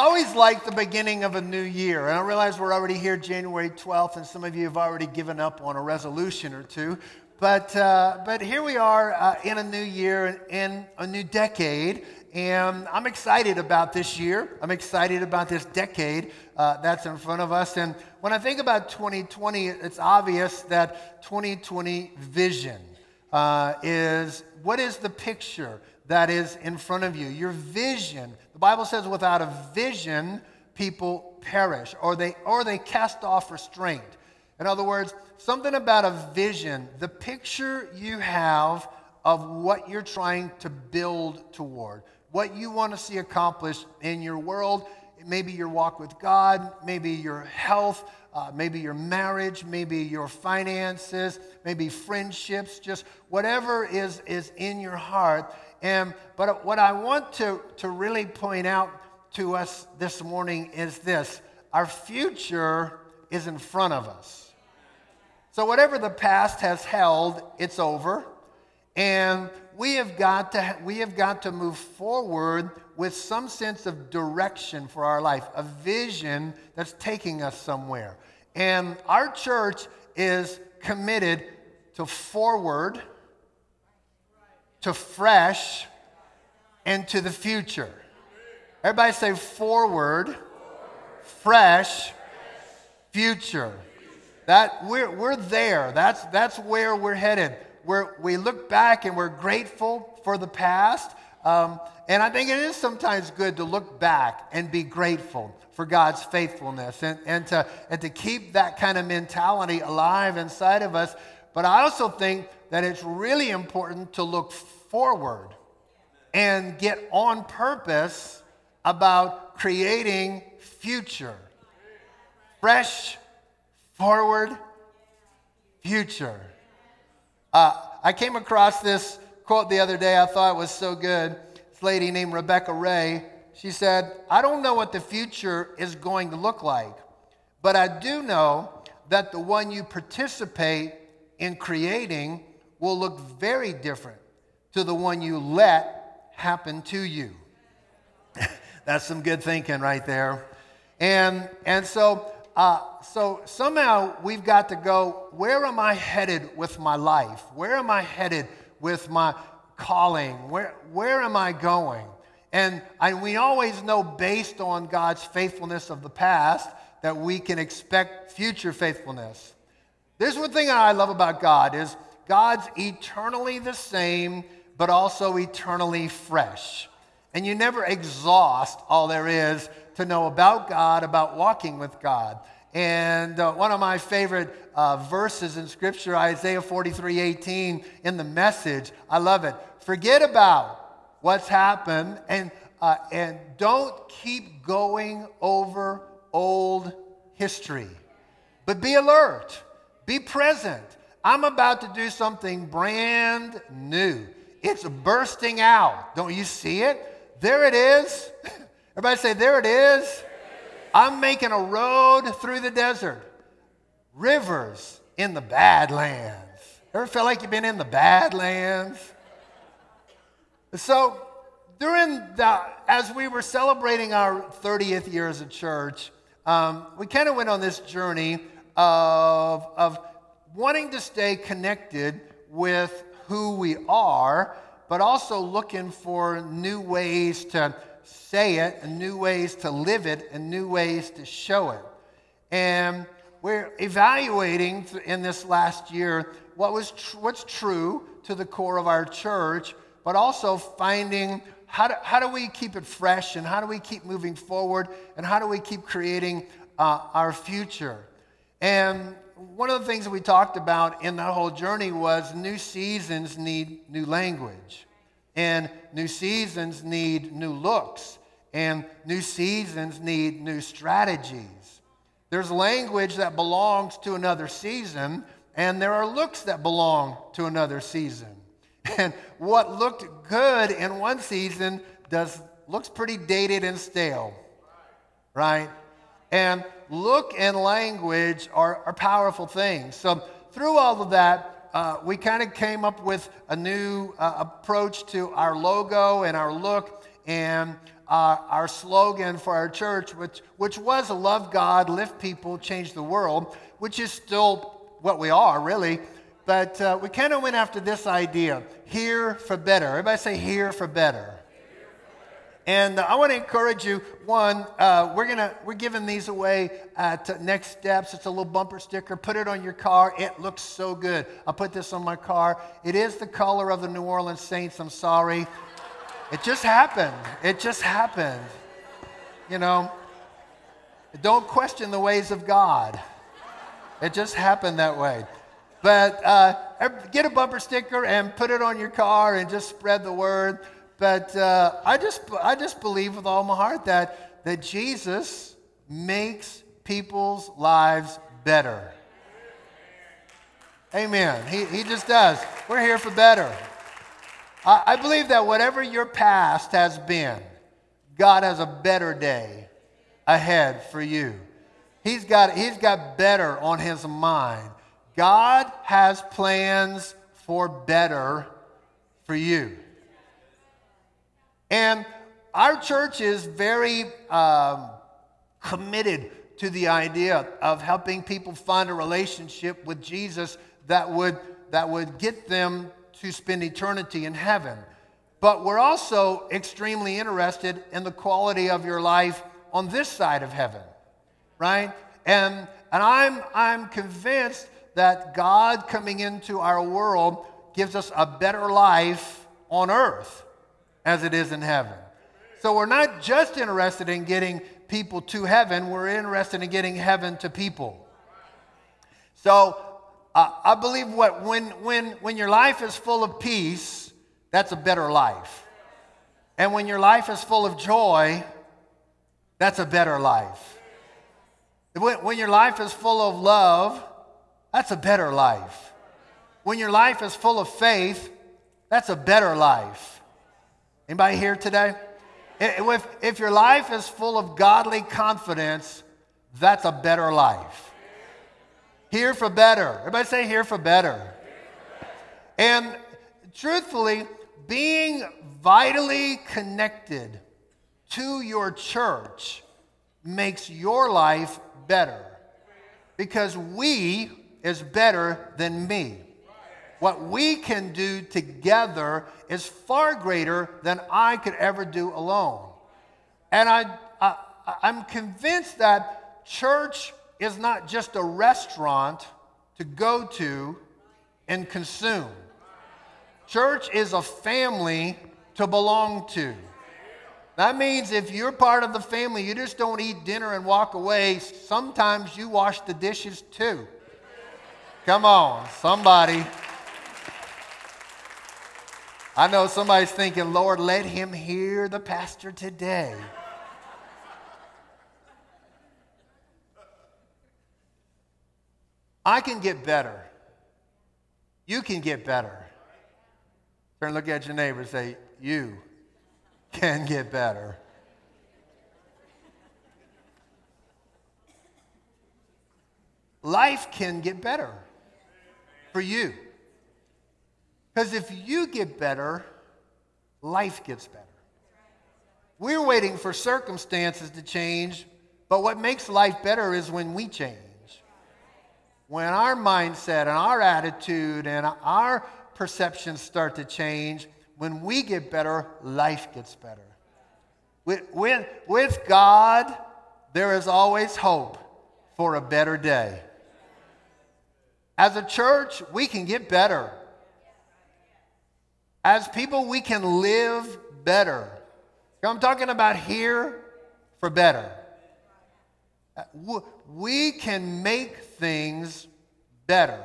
I always like the beginning of a new year. And I realize we're already here January 12th, and some of you have already given up on a resolution or two. But, uh, but here we are uh, in a new year, in a new decade. And I'm excited about this year. I'm excited about this decade uh, that's in front of us. And when I think about 2020, it's obvious that 2020 vision uh, is what is the picture that is in front of you? Your vision. The Bible says, without a vision, people perish or they, or they cast off restraint. In other words, something about a vision, the picture you have of what you're trying to build toward, what you want to see accomplished in your world, maybe your walk with God, maybe your health, uh, maybe your marriage, maybe your finances, maybe friendships, just whatever is, is in your heart. And, but what I want to, to really point out to us this morning is this our future is in front of us. So, whatever the past has held, it's over. And we have got to, we have got to move forward with some sense of direction for our life, a vision that's taking us somewhere. And our church is committed to forward, to fresh, and to the future. Everybody say forward, fresh, future. That we're, we're there. That's, that's where we're headed. We're, we look back and we're grateful for the past. Um, and I think it is sometimes good to look back and be grateful for God's faithfulness and, and, to, and to keep that kind of mentality alive inside of us. But I also think that it's really important to look forward and get on purpose about creating future. Fresh, forward, future. Uh, I came across this quote the other day. I thought it was so good. This lady named Rebecca Ray, she said, I don't know what the future is going to look like, but I do know that the one you participate in creating will look very different to the one you let happen to you. That's some good thinking right there. And, and so, uh, so somehow we've got to go where am I headed with my life? Where am I headed with my calling? Where, where am I going? And I, we always know, based on God's faithfulness of the past, that we can expect future faithfulness. There's one thing I love about God is God's eternally the same, but also eternally fresh. And you never exhaust all there is to know about God, about walking with God. And uh, one of my favorite uh, verses in Scripture, Isaiah 43 18, in the message, I love it. Forget about what's happened and, uh, and don't keep going over old history, but be alert, be present. I'm about to do something brand new. It's bursting out. Don't you see it? There it is. Everybody say, There it is. I'm making a road through the desert, rivers in the Badlands. Ever felt like you've been in the Badlands? So, during the, as we were celebrating our 30th year as a church, um, we kind of went on this journey of, of wanting to stay connected with who we are but also looking for new ways to say it and new ways to live it and new ways to show it. And we're evaluating in this last year what was tr- what's true to the core of our church, but also finding how do, how do we keep it fresh and how do we keep moving forward and how do we keep creating uh, our future. And one of the things that we talked about in that whole journey was new seasons need new language, and new seasons need new looks, and new seasons need new strategies. There's language that belongs to another season, and there are looks that belong to another season. And what looked good in one season does looks pretty dated and stale, right? And look and language are, are powerful things. So, through all of that, uh, we kind of came up with a new uh, approach to our logo and our look. And our, our slogan for our church, which, which was love God, lift people, change the world, which is still what we are, really. But uh, we kind of went after this idea here for better. Everybody say here for better. And uh, I want to encourage you. One, uh, we're gonna we're giving these away at Next Steps. It's a little bumper sticker. Put it on your car. It looks so good. I'll put this on my car. It is the color of the New Orleans Saints. I'm sorry. It just happened. It just happened. You know, don't question the ways of God. It just happened that way. But uh, get a bumper sticker and put it on your car and just spread the word. But uh, I, just, I just believe with all my heart that, that Jesus makes people's lives better. Amen. He, he just does. We're here for better. I, I believe that whatever your past has been, God has a better day ahead for you. He's got, he's got better on his mind. God has plans for better for you. And our church is very um, committed to the idea of helping people find a relationship with Jesus that would, that would get them to spend eternity in heaven. But we're also extremely interested in the quality of your life on this side of heaven, right? And, and I'm, I'm convinced that God coming into our world gives us a better life on earth as it is in heaven. So we're not just interested in getting people to heaven, we're interested in getting heaven to people. So uh, I believe what when, when, when your life is full of peace, that's a better life. And when your life is full of joy, that's a better life. When, when your life is full of love, that's a better life. When your life is full of faith, that's a better life. Anybody here today? If, if your life is full of godly confidence, that's a better life. Here for better. Everybody say here for better. And truthfully, being vitally connected to your church makes your life better because we is better than me. What we can do together is far greater than I could ever do alone. And I, I, I'm convinced that church is not just a restaurant to go to and consume. Church is a family to belong to. That means if you're part of the family, you just don't eat dinner and walk away. Sometimes you wash the dishes too. Come on, somebody. I know somebody's thinking, Lord, let him hear the pastor today. I can get better. You can get better. Turn and look at your neighbor and say, You can get better. Life can get better for you. Because if you get better, life gets better. We're waiting for circumstances to change, but what makes life better is when we change. When our mindset and our attitude and our perceptions start to change, when we get better, life gets better. With, with, with God, there is always hope for a better day. As a church, we can get better. As people, we can live better. I'm talking about here for better. Uh, we can make things better.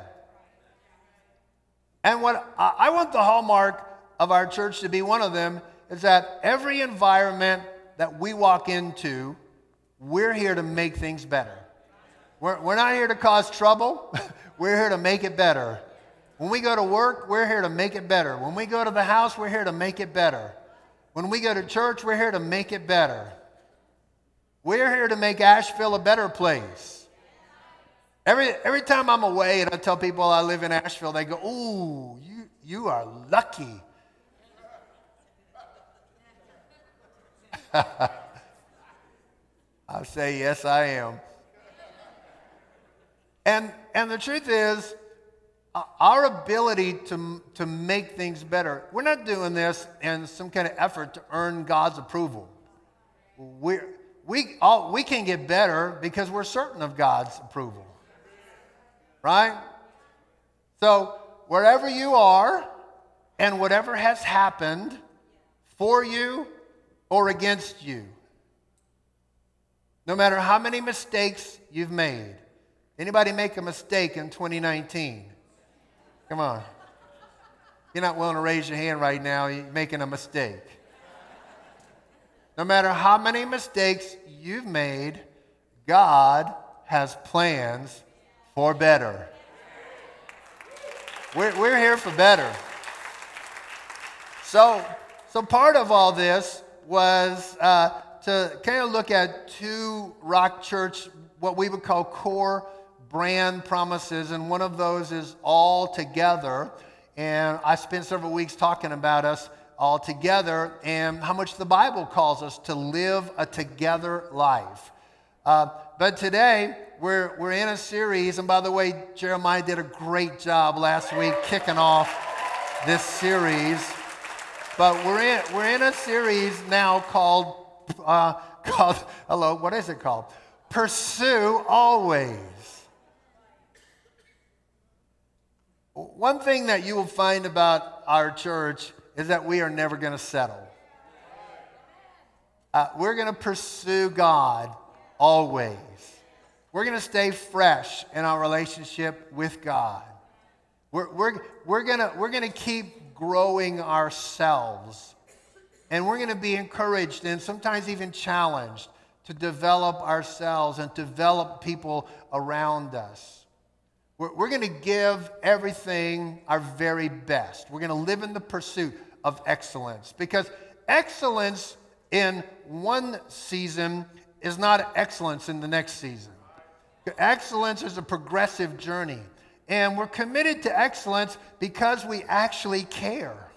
And what I want the hallmark of our church to be one of them is that every environment that we walk into, we're here to make things better. We're, we're not here to cause trouble. we're here to make it better. When we go to work, we're here to make it better. When we go to the house, we're here to make it better. When we go to church, we're here to make it better. We're here to make Asheville a better place. Every, every time I'm away and I tell people I live in Asheville, they go, Ooh, you, you are lucky. I say, Yes, I am. And, and the truth is, our ability to, to make things better, we're not doing this in some kind of effort to earn God's approval. We're, we, all, we can get better because we're certain of God's approval. Right? So, wherever you are and whatever has happened for you or against you, no matter how many mistakes you've made, anybody make a mistake in 2019? Come on. You're not willing to raise your hand right now, you're making a mistake. No matter how many mistakes you've made, God has plans for better. We're, we're here for better. So, so part of all this was uh, to kind of look at two Rock Church, what we would call core brand promises, and one of those is all together. And I spent several weeks talking about us all together and how much the Bible calls us to live a together life. Uh, but today, we're, we're in a series, and by the way, Jeremiah did a great job last week kicking off this series. But we're in, we're in a series now called, uh, called, hello, what is it called? Pursue Always. One thing that you will find about our church is that we are never going to settle. Uh, we're going to pursue God always. We're going to stay fresh in our relationship with God. We're, we're, we're going we're to keep growing ourselves. And we're going to be encouraged and sometimes even challenged to develop ourselves and develop people around us. We're, we're going to give everything our very best. We're going to live in the pursuit of excellence because excellence in one season is not excellence in the next season. Excellence is a progressive journey. And we're committed to excellence because we actually care.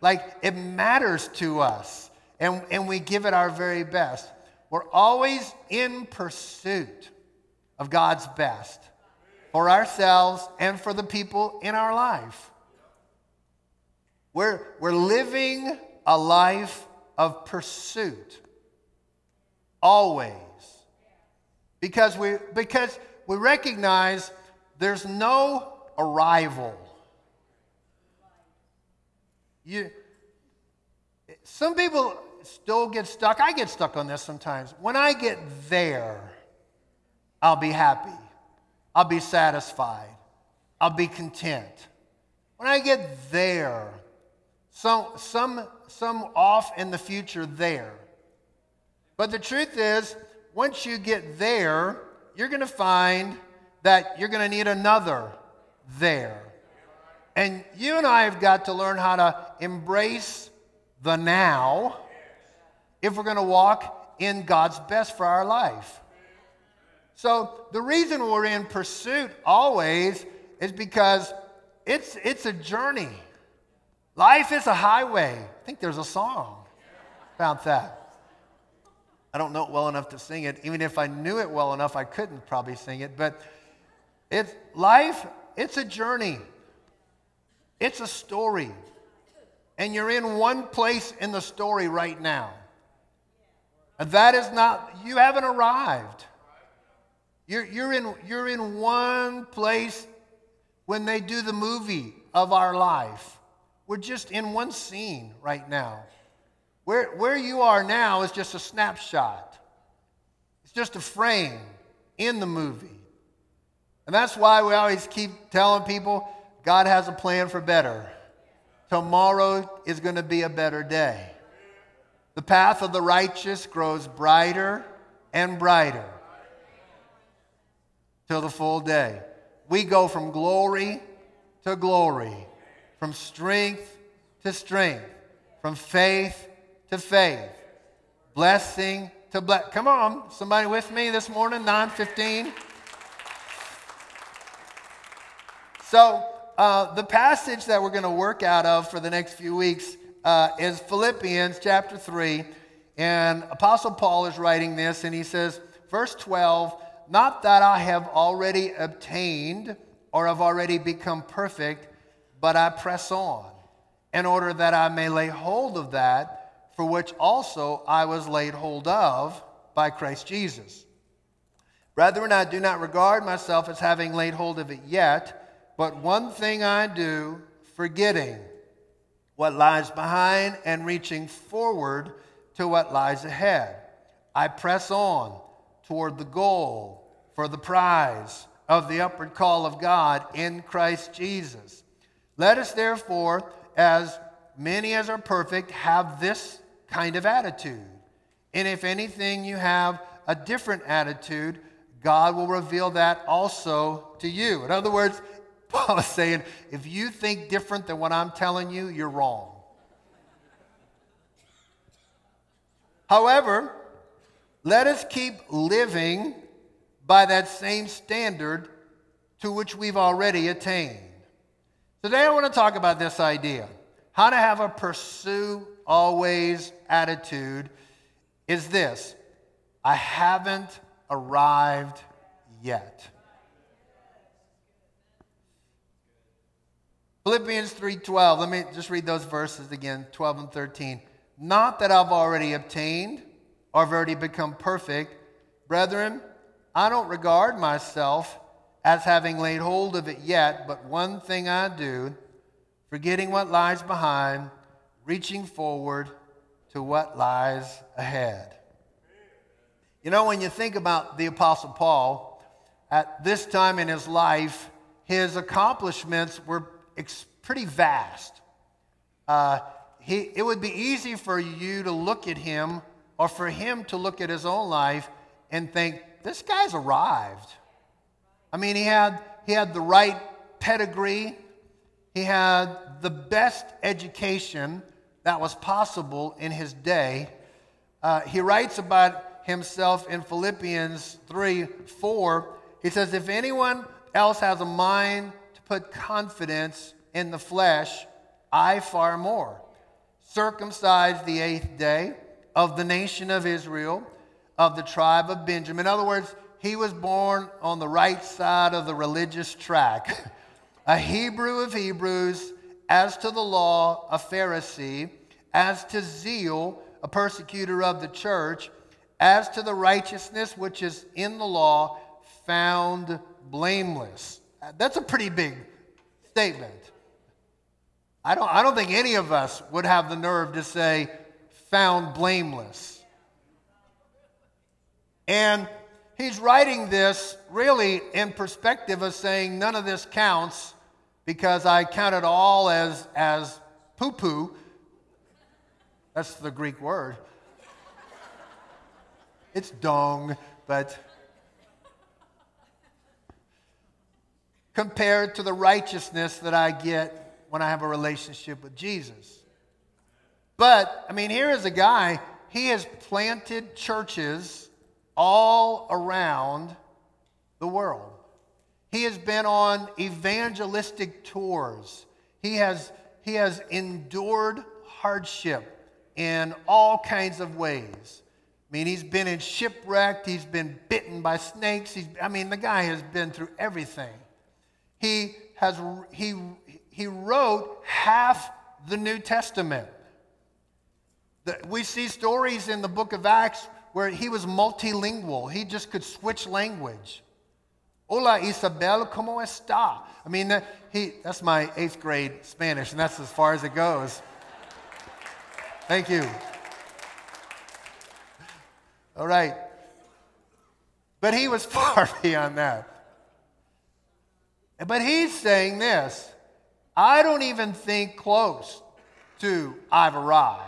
Like it matters to us, and, and we give it our very best. We're always in pursuit of God's best for ourselves and for the people in our life. We're, we're living a life of pursuit always because we, because we recognize there's no arrival. You, some people still get stuck. I get stuck on this sometimes. When I get there, I'll be happy. I'll be satisfied. I'll be content. When I get there, some, some, some off in the future there. But the truth is, once you get there, you're going to find that you're going to need another there. And you and I have got to learn how to embrace the now if we're going to walk in God's best for our life. So, the reason we're in pursuit always is because it's, it's a journey. Life is a highway. I think there's a song about that. I don't know it well enough to sing it. Even if I knew it well enough, I couldn't probably sing it. But it's life, it's a journey. It's a story. And you're in one place in the story right now. And that is not, you haven't arrived. You're, you're, in, you're in one place when they do the movie of our life. We're just in one scene right now. Where, where you are now is just a snapshot, it's just a frame in the movie. And that's why we always keep telling people God has a plan for better. Tomorrow is going to be a better day. The path of the righteous grows brighter and brighter till the full day. We go from glory to glory, from strength to strength, from faith to faith, blessing to bless. Come on, somebody with me this morning, 915. So, uh, the passage that we're going to work out of for the next few weeks uh, is Philippians chapter 3. And Apostle Paul is writing this, and he says, verse 12, not that I have already obtained or have already become perfect, but I press on in order that I may lay hold of that for which also I was laid hold of by Christ Jesus. Brethren, I do not regard myself as having laid hold of it yet, but one thing I do, forgetting what lies behind and reaching forward to what lies ahead. I press on toward the goal for the prize of the upward call of God in Christ Jesus. Let us therefore, as many as are perfect, have this kind of attitude. And if anything you have a different attitude, God will reveal that also to you. In other words, Paul is saying, if you think different than what I'm telling you, you're wrong. However, let us keep living by that same standard to which we've already attained. Today, I want to talk about this idea how to have a pursue always attitude is this I haven't arrived yet. Philippians 3:12. Let me just read those verses again, 12 and 13. Not that I've already obtained or have already become perfect, brethren, I don't regard myself as having laid hold of it yet, but one thing I do, forgetting what lies behind, reaching forward to what lies ahead. You know, when you think about the Apostle Paul, at this time in his life, his accomplishments were ex- pretty vast. Uh, he, it would be easy for you to look at him or for him to look at his own life and think, this guy's arrived. I mean, he had, he had the right pedigree, he had the best education that was possible in his day. Uh, he writes about himself in Philippians 3 4. He says, If anyone else has a mind to put confidence in the flesh, I far more. Circumcised the eighth day of the nation of Israel, of the tribe of Benjamin. In other words, he was born on the right side of the religious track. a Hebrew of Hebrews, as to the law, a Pharisee, as to zeal, a persecutor of the church as to the righteousness which is in the law, found blameless. That's a pretty big statement. I don't, I don't think any of us would have the nerve to say, found blameless. And he's writing this really in perspective of saying, none of this counts because I count it all as, as poo poo. That's the Greek word. It's dong, but compared to the righteousness that I get when I have a relationship with Jesus. But, I mean, here is a guy, he has planted churches all around the world. He has been on evangelistic tours. He has, he has endured hardship in all kinds of ways. I mean, he's been in shipwrecked, he's been bitten by snakes. He's, I mean, the guy has been through everything. He, has, he, he wrote half the New Testament. We see stories in the book of Acts where he was multilingual, he just could switch language. Hola, Isabel, ¿cómo está? I mean, that, he, that's my eighth grade Spanish, and that's as far as it goes. Thank you. All right. But he was far beyond that. But he's saying this I don't even think close to I've arrived.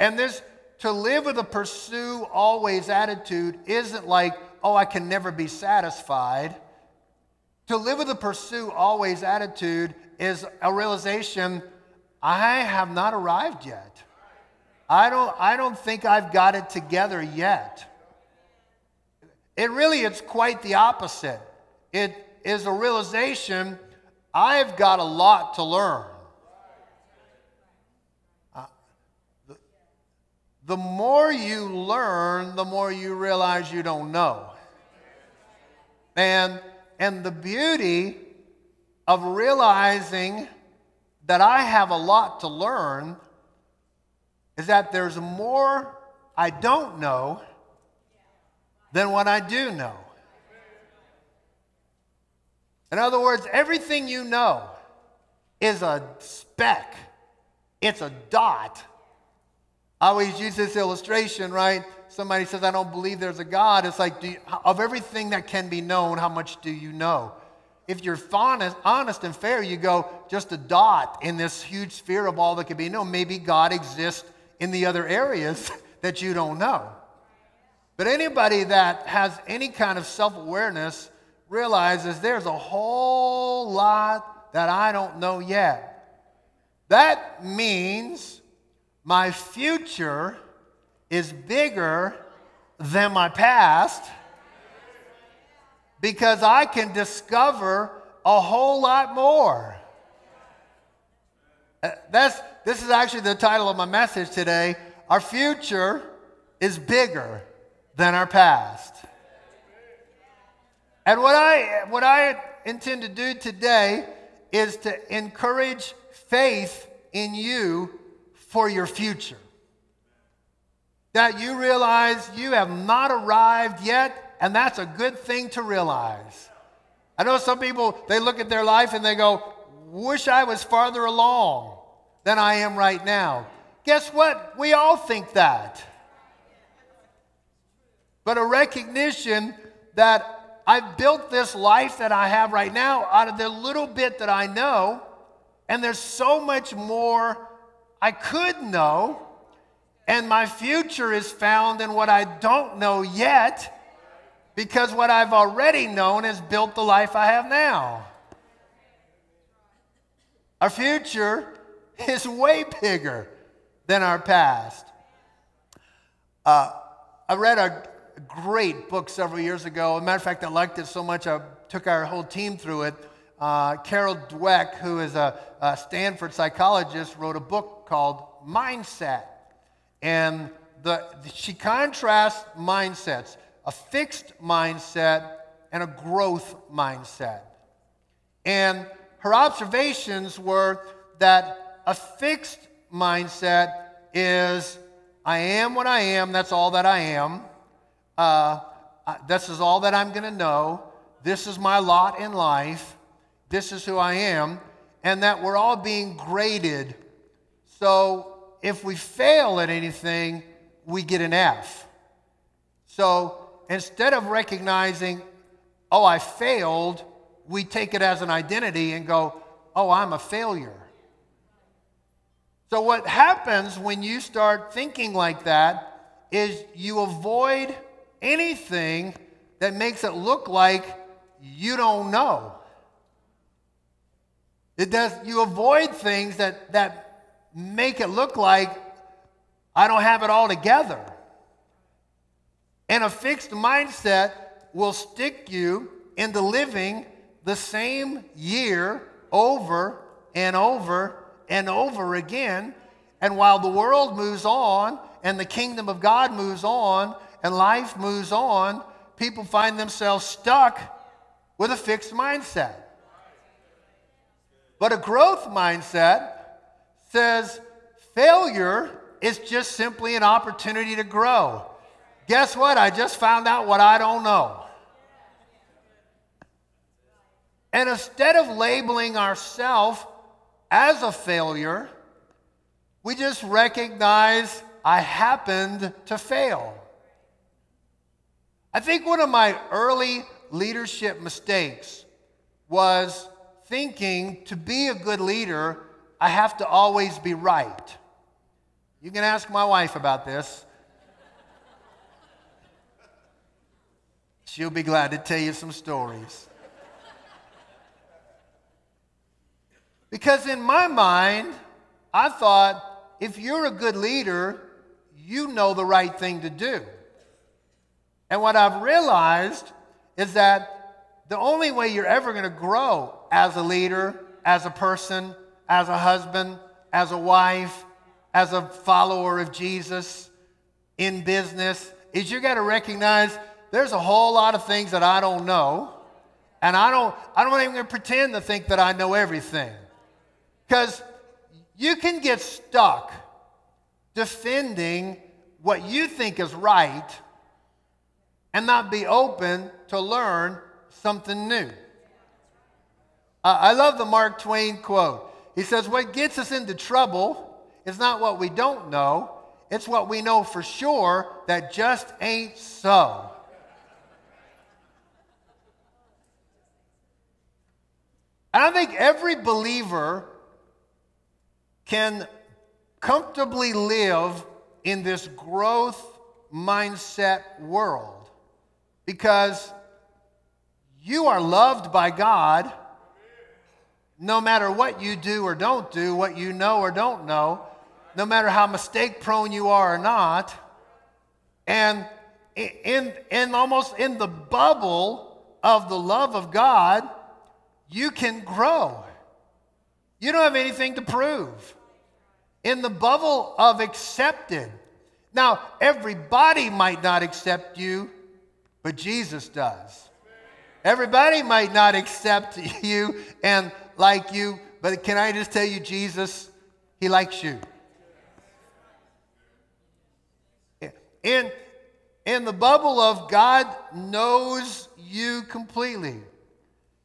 And this to live with a pursue always attitude isn't like, oh, I can never be satisfied. To live with a pursue always attitude is a realization I have not arrived yet. I don't, I don't think I've got it together yet. It really, it's quite the opposite. It is a realization I've got a lot to learn. Uh, the more you learn, the more you realize you don't know. And, and the beauty of realizing that I have a lot to learn is that there's more I don't know than what I do know. In other words, everything you know is a speck, it's a dot. I always use this illustration, right? Somebody says, I don't believe there's a God. It's like, you, of everything that can be known, how much do you know? If you're honest, honest and fair, you go, just a dot in this huge sphere of all that can be known. Maybe God exists in the other areas that you don't know. But anybody that has any kind of self awareness realizes there's a whole lot that I don't know yet. That means my future is bigger than my past because I can discover a whole lot more. Uh, that's, this is actually the title of my message today. Our future is bigger than our past. And what I, what I intend to do today is to encourage faith in you for your future. That you realize you have not arrived yet, and that's a good thing to realize. I know some people, they look at their life and they go, Wish I was farther along than I am right now. Guess what? We all think that. But a recognition that I've built this life that I have right now out of the little bit that I know, and there's so much more I could know, and my future is found in what I don't know yet, because what I've already known has built the life I have now. Our future is way bigger than our past. Uh, I read a great book several years ago. As a matter of fact, I liked it so much, I took our whole team through it. Uh, Carol Dweck, who is a, a, Stanford psychologist, wrote a book called Mindset. And the, she contrasts mindsets a fixed mindset and a growth mindset. And her observations were that a fixed mindset is I am what I am, that's all that I am uh, this is all that I'm going to know. This is my lot in life. This is who I am. And that we're all being graded. So if we fail at anything, we get an F. So instead of recognizing, oh, I failed, we take it as an identity and go, oh, I'm a failure. So, what happens when you start thinking like that is you avoid anything that makes it look like you don't know. It does, you avoid things that, that make it look like I don't have it all together. And a fixed mindset will stick you into living the same year over and over and over again. And while the world moves on and the kingdom of God moves on, and life moves on, people find themselves stuck with a fixed mindset. But a growth mindset says failure is just simply an opportunity to grow. Guess what? I just found out what I don't know. And instead of labeling ourselves as a failure, we just recognize I happened to fail. I think one of my early leadership mistakes was thinking to be a good leader, I have to always be right. You can ask my wife about this. She'll be glad to tell you some stories. Because in my mind, I thought if you're a good leader, you know the right thing to do. And what I've realized is that the only way you're ever going to grow as a leader, as a person, as a husband, as a wife, as a follower of Jesus, in business is you got to recognize there's a whole lot of things that I don't know. And I don't, I don't even pretend to think that I know everything. Because you can get stuck defending what you think is right and not be open to learn something new. I love the Mark Twain quote. He says, What gets us into trouble is not what we don't know, it's what we know for sure that just ain't so. And I think every believer can comfortably live in this growth mindset world because you are loved by God no matter what you do or don't do, what you know or don't know, no matter how mistake prone you are or not. And in, in almost in the bubble of the love of God, you can grow. You don't have anything to prove. In the bubble of accepted. Now, everybody might not accept you, but Jesus does. Everybody might not accept you and like you, but can I just tell you, Jesus, He likes you. In, in the bubble of God knows you completely.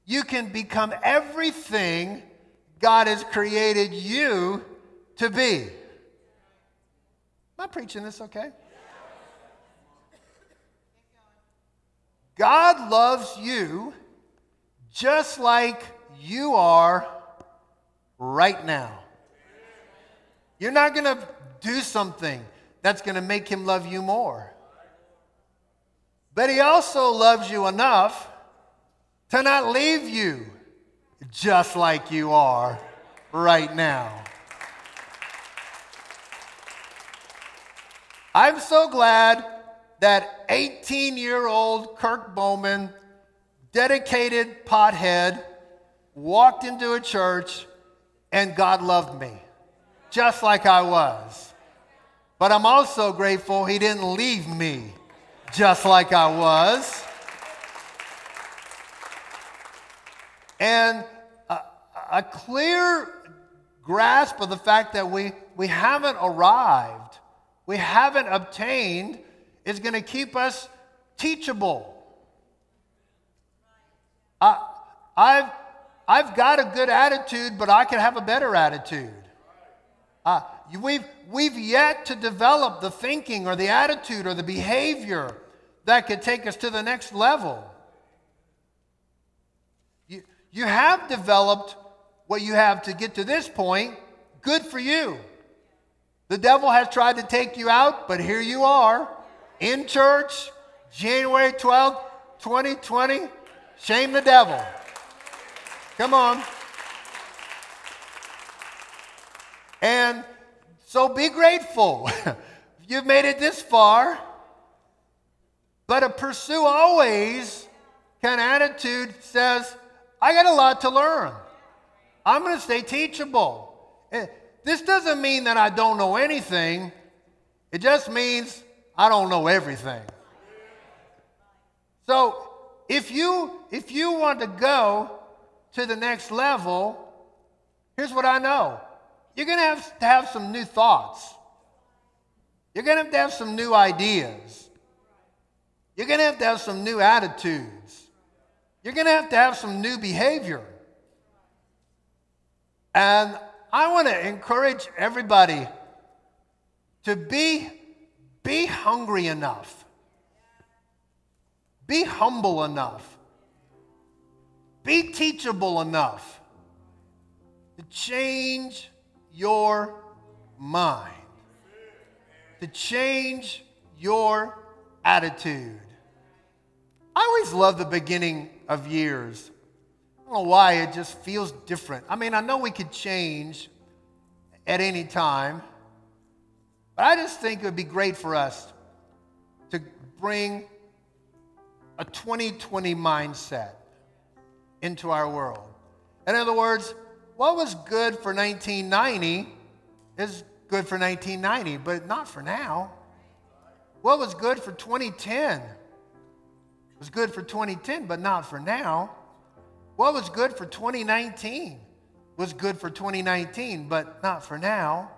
You can become everything God has created you to be. Am I preaching this okay? God loves you just like you are right now. You're not going to do something that's going to make him love you more. But he also loves you enough to not leave you just like you are right now. I'm so glad that 18 year old Kirk Bowman, dedicated pothead, walked into a church and God loved me just like I was. But I'm also grateful he didn't leave me just like I was. And a, a clear grasp of the fact that we, we haven't arrived, we haven't obtained, is going to keep us teachable. I, I've, I've got a good attitude, but I can have a better attitude. Uh, we've, we've yet to develop the thinking or the attitude or the behavior that could take us to the next level. You have developed what you have to get to this point. Good for you. The devil has tried to take you out, but here you are in church, January 12th, 2020. Shame the devil. Come on. And so be grateful. You've made it this far. But a pursue always kind of attitude says, I got a lot to learn. I'm going to stay teachable. Eh, this doesn't mean that I don't know anything, it just means I don't know everything. So if you if you want to go to the next level, here's what I know. You're going to have to have some new thoughts. You're going to have to have some new ideas. You're going to have to have some new attitudes. You're going to have to have some new behavior. And I want to encourage everybody to be, be hungry enough, be humble enough, be teachable enough to change your mind, to change your attitude. I always love the beginning of years. I don't know why, it just feels different. I mean, I know we could change at any time, but I just think it would be great for us to bring a 2020 mindset into our world. In other words, what was good for 1990 is good for 1990, but not for now. what was good for 2010 was good for 2010, but not for now. What was good for 2019 was good for 2019, but not for now.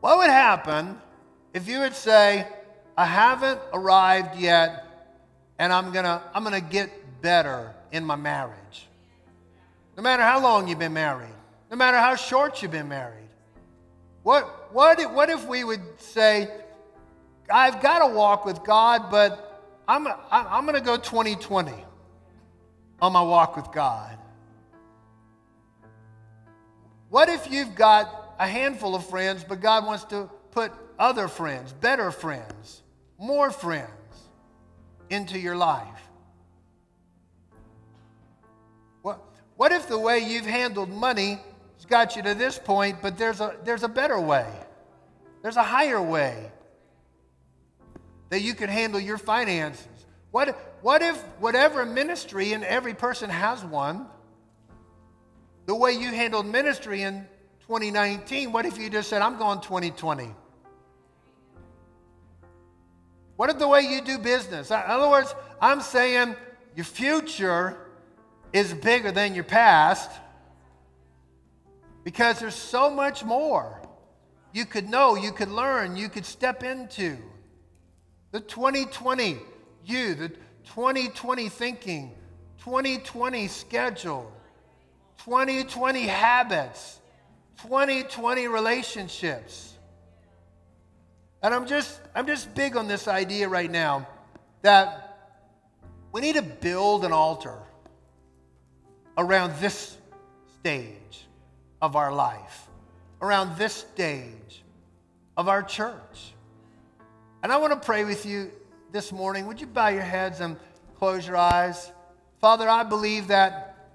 What would happen if you would say, I haven't arrived yet, and I'm gonna, I'm gonna get better in my marriage? No matter how long you've been married, no matter how short you've been married. What, what, if, what if we would say, I've got to walk with God, but I'm, I'm going to go 2020 on my walk with God? What if you've got a handful of friends, but God wants to put other friends, better friends, more friends into your life? What if the way you've handled money has got you to this point, but there's a, there's a better way? There's a higher way that you can handle your finances. What, what if whatever ministry, and every person has one, the way you handled ministry in 2019, what if you just said, I'm going 2020? What if the way you do business? In other words, I'm saying your future is bigger than your past because there's so much more you could know, you could learn, you could step into. The 2020 you, the 2020 thinking, 2020 schedule, 2020 habits, 2020 relationships. And I'm just, I'm just big on this idea right now that we need to build an altar around this stage of our life, around this stage of our church. And I want to pray with you this morning. Would you bow your heads and close your eyes? Father, I believe that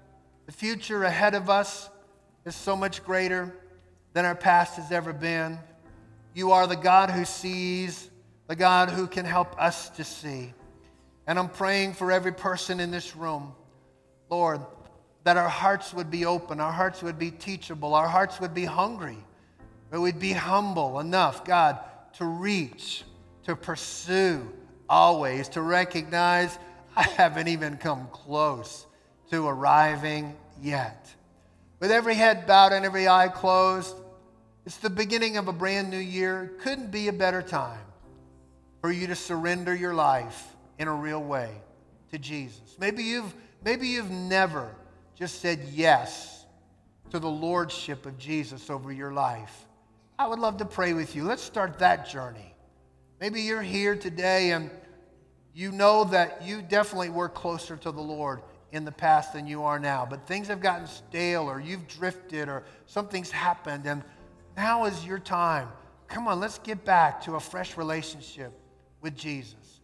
the future ahead of us is so much greater than our past has ever been. You are the God who sees, the God who can help us to see. And I'm praying for every person in this room, Lord, that our hearts would be open, our hearts would be teachable, our hearts would be hungry, that we'd be humble enough, God, to reach to pursue always, to recognize I haven't even come close to arriving yet. With every head bowed and every eye closed, it's the beginning of a brand new year. Couldn't be a better time for you to surrender your life in a real way to Jesus. Maybe you've, maybe you've never just said yes to the lordship of Jesus over your life. I would love to pray with you. Let's start that journey. Maybe you're here today and you know that you definitely were closer to the Lord in the past than you are now, but things have gotten stale or you've drifted or something's happened, and now is your time. Come on, let's get back to a fresh relationship with Jesus.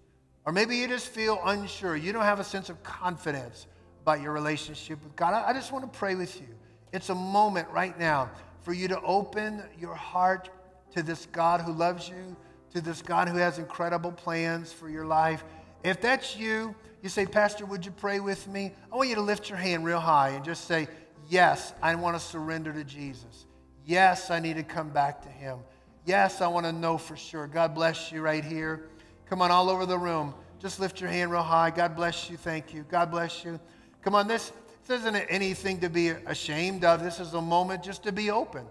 Or maybe you just feel unsure. You don't have a sense of confidence about your relationship with God. I just want to pray with you. It's a moment right now for you to open your heart to this God who loves you to this God who has incredible plans for your life. If that's you, you say, Pastor, would you pray with me? I want you to lift your hand real high and just say, Yes, I want to surrender to Jesus. Yes, I need to come back to Him. Yes, I want to know for sure. God bless you right here. Come on, all over the room. Just lift your hand real high. God bless you. Thank you. God bless you. Come on, this, this isn't anything to be ashamed of. This is a moment just to be open.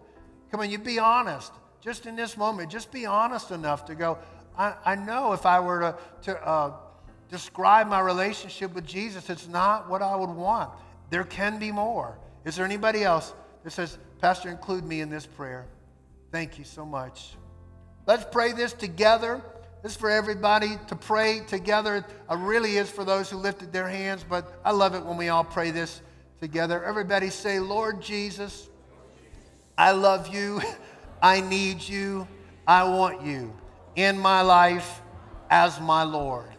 Come on, you be honest just in this moment, just be honest enough to go, I, I know if I were to, to uh, describe my relationship with Jesus, it's not what I would want. There can be more. Is there anybody else that says, Pastor, include me in this prayer? Thank you so much. Let's pray this together. This is for everybody to pray together. It really is for those who lifted their hands, but I love it when we all pray this together. Everybody say, Lord Jesus, I love you. I need you. I want you in my life as my Lord.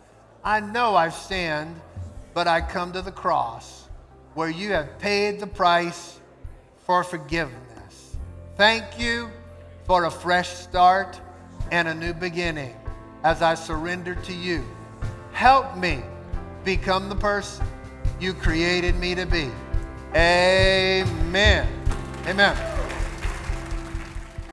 I know I've sinned, but I come to the cross where you have paid the price for forgiveness. Thank you for a fresh start and a new beginning as I surrender to you. Help me become the person you created me to be. Amen. Amen.